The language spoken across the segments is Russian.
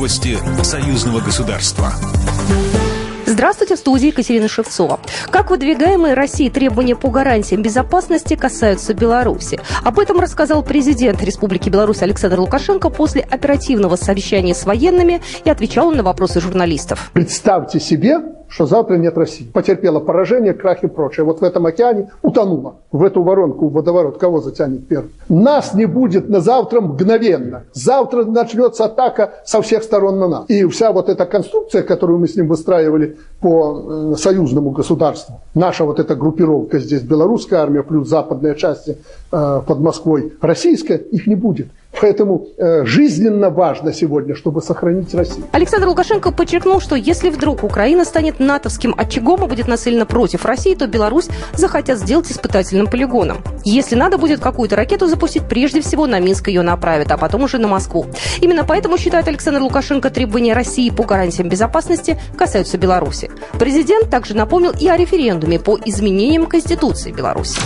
Новости союзного государства. Здравствуйте, в студии Екатерина Шевцова. Как выдвигаемые Россией требования по гарантиям безопасности касаются Беларуси? Об этом рассказал президент Республики Беларусь Александр Лукашенко после оперативного совещания с военными и отвечал он на вопросы журналистов. Представьте себе, что завтра нет России. Потерпела поражение, крах и прочее. Вот в этом океане утонула. В эту воронку, в водоворот кого затянет первым? Нас не будет на завтра мгновенно. Завтра начнется атака со всех сторон на нас. И вся вот эта конструкция, которую мы с ним выстраивали по э, союзному государству, наша вот эта группировка здесь, белорусская армия плюс западные части э, под Москвой, российская, их не будет. Поэтому э, жизненно важно сегодня, чтобы сохранить Россию. Александр Лукашенко подчеркнул, что если вдруг Украина станет натовским очагом и будет нацелена против России, то Беларусь захотят сделать испытательным полигоном. Если надо будет какую-то ракету запустить, прежде всего на Минск ее направят, а потом уже на Москву. Именно поэтому, считает Александр Лукашенко, требования России по гарантиям безопасности касаются Беларуси. Президент также напомнил и о референдуме по изменениям Конституции Беларуси.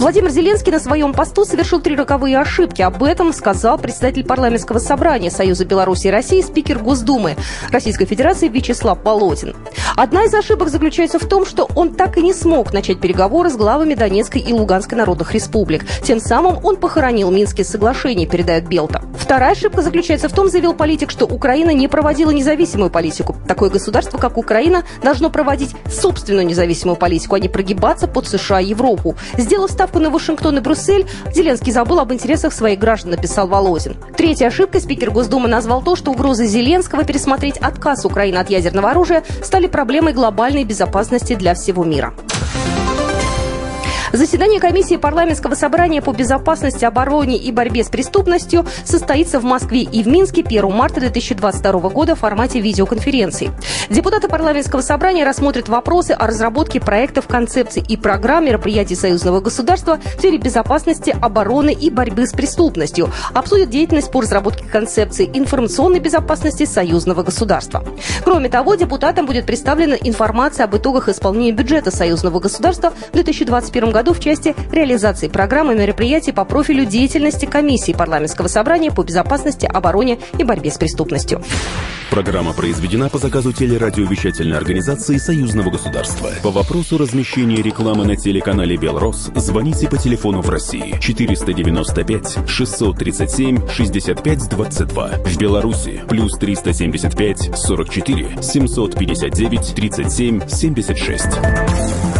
Владимир Зеленский на своем посту совершил три роковые ошибки. Об этом сказал председатель парламентского собрания Союза Беларуси и России, спикер Госдумы Российской Федерации Вячеслав Полотин. Одна из ошибок заключается в том, что он так и не смог начать переговоры с главами Донецкой и Луганской народных республик. Тем самым он похоронил Минские соглашения, передает Белта. Вторая ошибка заключается в том, заявил политик, что Украина не проводила независимую политику. Такое государство, как Украина, должно проводить собственную независимую политику, а не прогибаться под США и Европу. Сделав ставку на Вашингтон и Брюссель, Зеленский забыл об интересах своих граждан, написал Володин. Третьей ошибкой спикер Госдумы назвал то, что угрозы Зеленского пересмотреть отказ Украины от ядерного оружия стали проблемой глобальной безопасности для всего мира. Заседание комиссии парламентского собрания по безопасности, обороне и борьбе с преступностью состоится в Москве и в Минске 1 марта 2022 года в формате видеоконференции. Депутаты парламентского собрания рассмотрят вопросы о разработке проектов, концепций и программ мероприятий союзного государства в сфере безопасности, обороны и борьбы с преступностью, обсудят деятельность по разработке концепции информационной безопасности союзного государства. Кроме того, депутатам будет представлена информация об итогах исполнения бюджета союзного государства в 2021 году году в части реализации программы мероприятий по профилю деятельности комиссии парламентского собрания по безопасности, обороне и борьбе с преступностью. Программа произведена по заказу телерадиовещательной организации Союзного государства. По вопросу размещения рекламы на телеканале «Белрос» звоните по телефону в России 495 637 65 22. В Беларуси плюс 375 44 759 37 76.